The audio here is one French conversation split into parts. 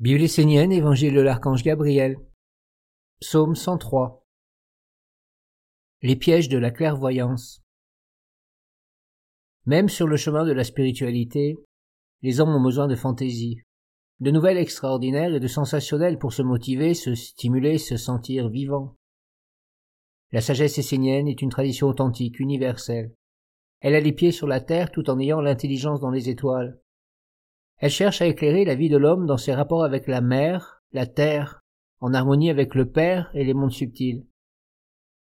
Bible essénienne, Évangile de l'archange Gabriel. Psaume 103. Les pièges de la clairvoyance. Même sur le chemin de la spiritualité, les hommes ont besoin de fantaisie, de nouvelles extraordinaires et de sensationnelles pour se motiver, se stimuler, se sentir vivant. La sagesse essénienne est une tradition authentique, universelle. Elle a les pieds sur la terre tout en ayant l'intelligence dans les étoiles. Elle cherche à éclairer la vie de l'homme dans ses rapports avec la mer, la terre, en harmonie avec le Père et les mondes subtils.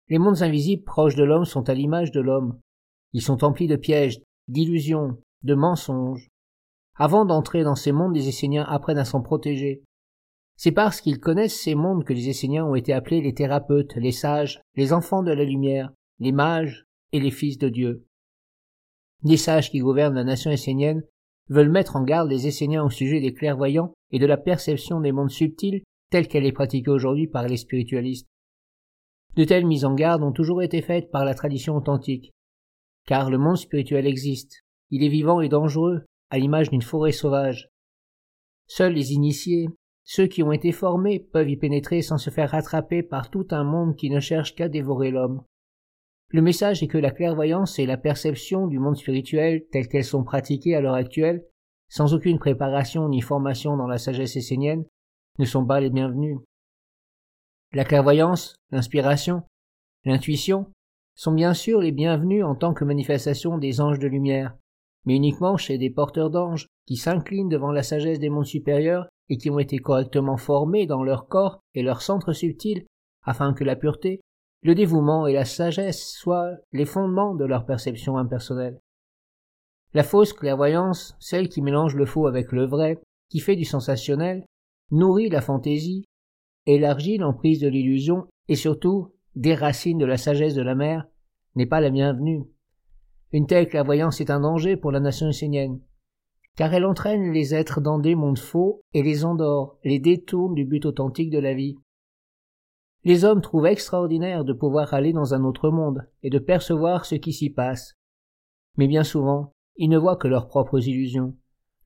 Les mondes invisibles proches de l'homme sont à l'image de l'homme. Ils sont emplis de pièges, d'illusions, de mensonges. Avant d'entrer dans ces mondes, les Esséniens apprennent à s'en protéger. C'est parce qu'ils connaissent ces mondes que les Esséniens ont été appelés les thérapeutes, les sages, les enfants de la lumière, les mages et les fils de Dieu. Les sages qui gouvernent la nation essénienne veulent mettre en garde les Esséniens au sujet des clairvoyants et de la perception des mondes subtils telle qu'elle est pratiquée aujourd'hui par les spiritualistes. De telles mises en garde ont toujours été faites par la tradition authentique. Car le monde spirituel existe. Il est vivant et dangereux, à l'image d'une forêt sauvage. Seuls les initiés, ceux qui ont été formés, peuvent y pénétrer sans se faire rattraper par tout un monde qui ne cherche qu'à dévorer l'homme. Le message est que la clairvoyance et la perception du monde spirituel telles qu'elles sont pratiquées à l'heure actuelle, sans aucune préparation ni formation dans la sagesse essénienne, ne sont pas les bienvenues. La clairvoyance, l'inspiration, l'intuition sont bien sûr les bienvenues en tant que manifestation des anges de lumière, mais uniquement chez des porteurs d'anges qui s'inclinent devant la sagesse des mondes supérieurs et qui ont été correctement formés dans leur corps et leur centre subtil afin que la pureté, le dévouement et la sagesse soient les fondements de leur perception impersonnelle. La fausse clairvoyance, celle qui mélange le faux avec le vrai, qui fait du sensationnel, nourrit la fantaisie, élargit l'emprise de l'illusion et surtout déracine de la sagesse de la mère, n'est pas la bienvenue. Une telle clairvoyance est un danger pour la nation essénienne, car elle entraîne les êtres dans des mondes faux et les endort, les détourne du but authentique de la vie. Les hommes trouvent extraordinaire de pouvoir aller dans un autre monde et de percevoir ce qui s'y passe. Mais bien souvent, ils ne voient que leurs propres illusions,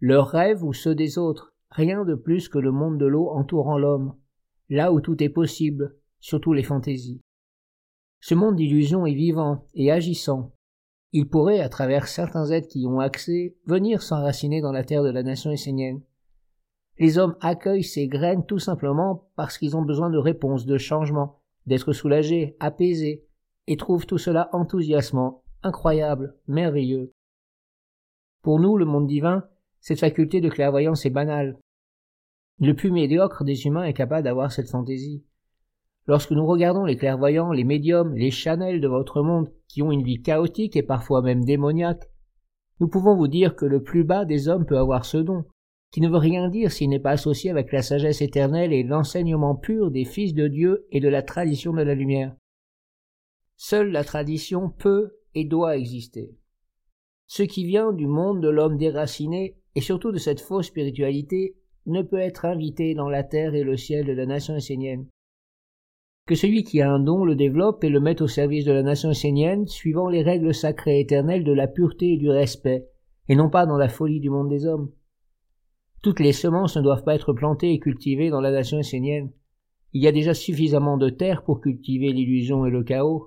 leurs rêves ou ceux des autres, rien de plus que le monde de l'eau entourant l'homme, là où tout est possible, surtout les fantaisies. Ce monde d'illusions est vivant et agissant. Il pourrait, à travers certains êtres qui y ont accès, venir s'enraciner dans la terre de la nation essénienne, les hommes accueillent ces graines tout simplement parce qu'ils ont besoin de réponses, de changements, d'être soulagés, apaisés, et trouvent tout cela enthousiasmant, incroyable, merveilleux. Pour nous, le monde divin, cette faculté de clairvoyance est banale. Le plus médiocre des humains est capable d'avoir cette fantaisie. Lorsque nous regardons les clairvoyants, les médiums, les chanels de votre monde, qui ont une vie chaotique et parfois même démoniaque, nous pouvons vous dire que le plus bas des hommes peut avoir ce don, qui ne veut rien dire s'il n'est pas associé avec la sagesse éternelle et l'enseignement pur des fils de Dieu et de la tradition de la lumière. Seule la tradition peut et doit exister. Ce qui vient du monde de l'homme déraciné, et surtout de cette fausse spiritualité, ne peut être invité dans la terre et le ciel de la nation essénienne. Que celui qui a un don le développe et le mette au service de la nation essénienne, suivant les règles sacrées éternelles de la pureté et du respect, et non pas dans la folie du monde des hommes. Toutes les semences ne doivent pas être plantées et cultivées dans la nation essénienne. Il y a déjà suffisamment de terre pour cultiver l'illusion et le chaos.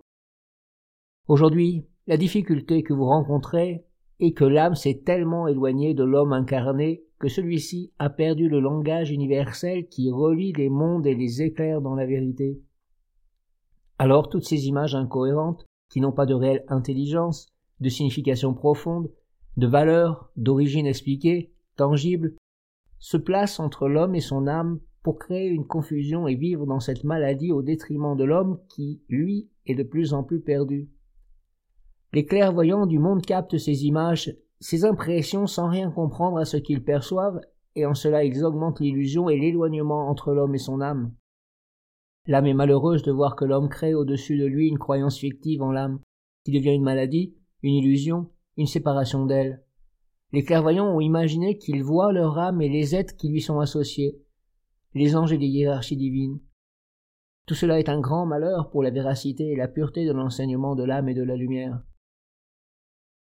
Aujourd'hui, la difficulté que vous rencontrez est que l'âme s'est tellement éloignée de l'homme incarné que celui-ci a perdu le langage universel qui relie les mondes et les éclaire dans la vérité. Alors toutes ces images incohérentes, qui n'ont pas de réelle intelligence, de signification profonde, de valeur, d'origine expliquée, tangible, se place entre l'homme et son âme pour créer une confusion et vivre dans cette maladie au détriment de l'homme qui, lui, est de plus en plus perdu. Les clairvoyants du monde captent ces images, ces impressions sans rien comprendre à ce qu'ils perçoivent, et en cela ils augmentent l'illusion et l'éloignement entre l'homme et son âme. L'âme est malheureuse de voir que l'homme crée au-dessus de lui une croyance fictive en l'âme, qui devient une maladie, une illusion, une séparation d'elle. Les clairvoyants ont imaginé qu'ils voient leur âme et les êtres qui lui sont associés, les anges et les hiérarchies divines. Tout cela est un grand malheur pour la véracité et la pureté de l'enseignement de l'âme et de la lumière.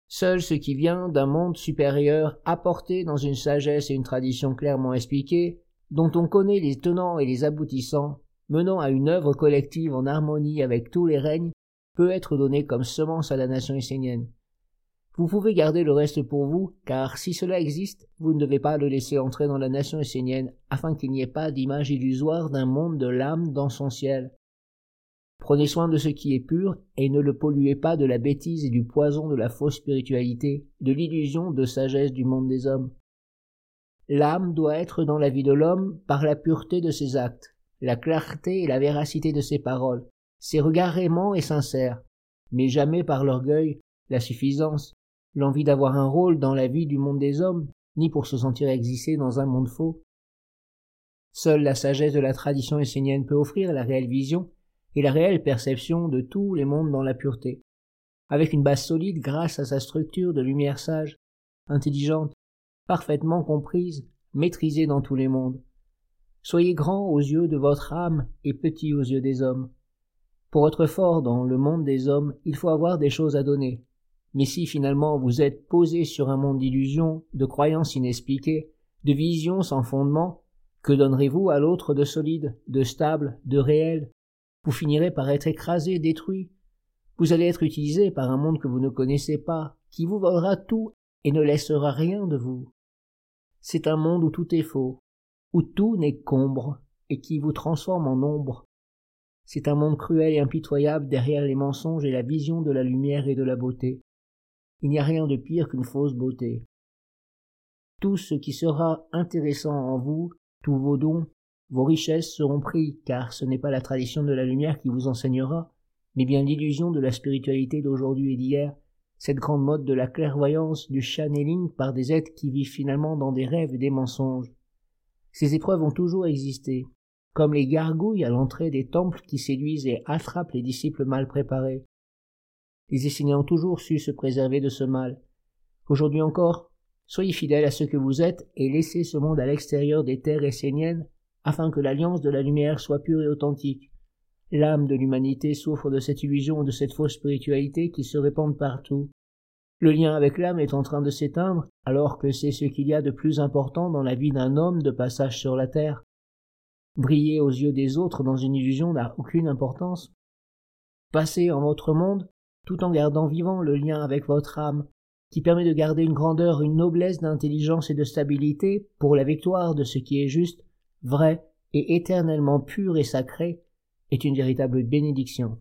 Seul ce qui vient d'un monde supérieur apporté dans une sagesse et une tradition clairement expliquées dont on connaît les tenants et les aboutissants, menant à une œuvre collective en harmonie avec tous les règnes, peut être donnée comme semence à la nation essénienne. Vous pouvez garder le reste pour vous, car si cela existe, vous ne devez pas le laisser entrer dans la nation essénienne, afin qu'il n'y ait pas d'image illusoire d'un monde de l'âme dans son ciel. Prenez soin de ce qui est pur, et ne le polluez pas de la bêtise et du poison de la fausse spiritualité, de l'illusion de sagesse du monde des hommes. L'âme doit être dans la vie de l'homme par la pureté de ses actes, la clarté et la véracité de ses paroles, ses regards aimants et sincères, mais jamais par l'orgueil, la suffisance, l'envie d'avoir un rôle dans la vie du monde des hommes, ni pour se sentir exister dans un monde faux. Seule la sagesse de la tradition essénienne peut offrir la réelle vision et la réelle perception de tous les mondes dans la pureté, avec une base solide grâce à sa structure de lumière sage, intelligente, parfaitement comprise, maîtrisée dans tous les mondes. Soyez grand aux yeux de votre âme et petit aux yeux des hommes. Pour être fort dans le monde des hommes, il faut avoir des choses à donner, mais si finalement vous êtes posé sur un monde d'illusions, de croyances inexpliquées, de visions sans fondement, que donnerez-vous à l'autre de solide, de stable, de réel? Vous finirez par être écrasé, détruit. Vous allez être utilisé par un monde que vous ne connaissez pas, qui vous volera tout et ne laissera rien de vous. C'est un monde où tout est faux, où tout n'est qu'ombre, et qui vous transforme en ombre. C'est un monde cruel et impitoyable derrière les mensonges et la vision de la lumière et de la beauté. Il n'y a rien de pire qu'une fausse beauté. Tout ce qui sera intéressant en vous, tous vos dons, vos richesses seront pris, car ce n'est pas la tradition de la lumière qui vous enseignera, mais bien l'illusion de la spiritualité d'aujourd'hui et d'hier, cette grande mode de la clairvoyance, du channeling par des êtres qui vivent finalement dans des rêves et des mensonges. Ces épreuves ont toujours existé, comme les gargouilles à l'entrée des temples qui séduisent et attrapent les disciples mal préparés. Les Esséniens ont toujours su se préserver de ce mal. Aujourd'hui encore, soyez fidèles à ce que vous êtes et laissez ce monde à l'extérieur des terres esséniennes afin que l'alliance de la lumière soit pure et authentique. L'âme de l'humanité souffre de cette illusion et de cette fausse spiritualité qui se répandent partout. Le lien avec l'âme est en train de s'éteindre, alors que c'est ce qu'il y a de plus important dans la vie d'un homme de passage sur la terre. Briller aux yeux des autres dans une illusion n'a aucune importance. Passer en votre monde tout en gardant vivant le lien avec votre âme, qui permet de garder une grandeur, une noblesse d'intelligence et de stabilité pour la victoire de ce qui est juste, vrai et éternellement pur et sacré, est une véritable bénédiction.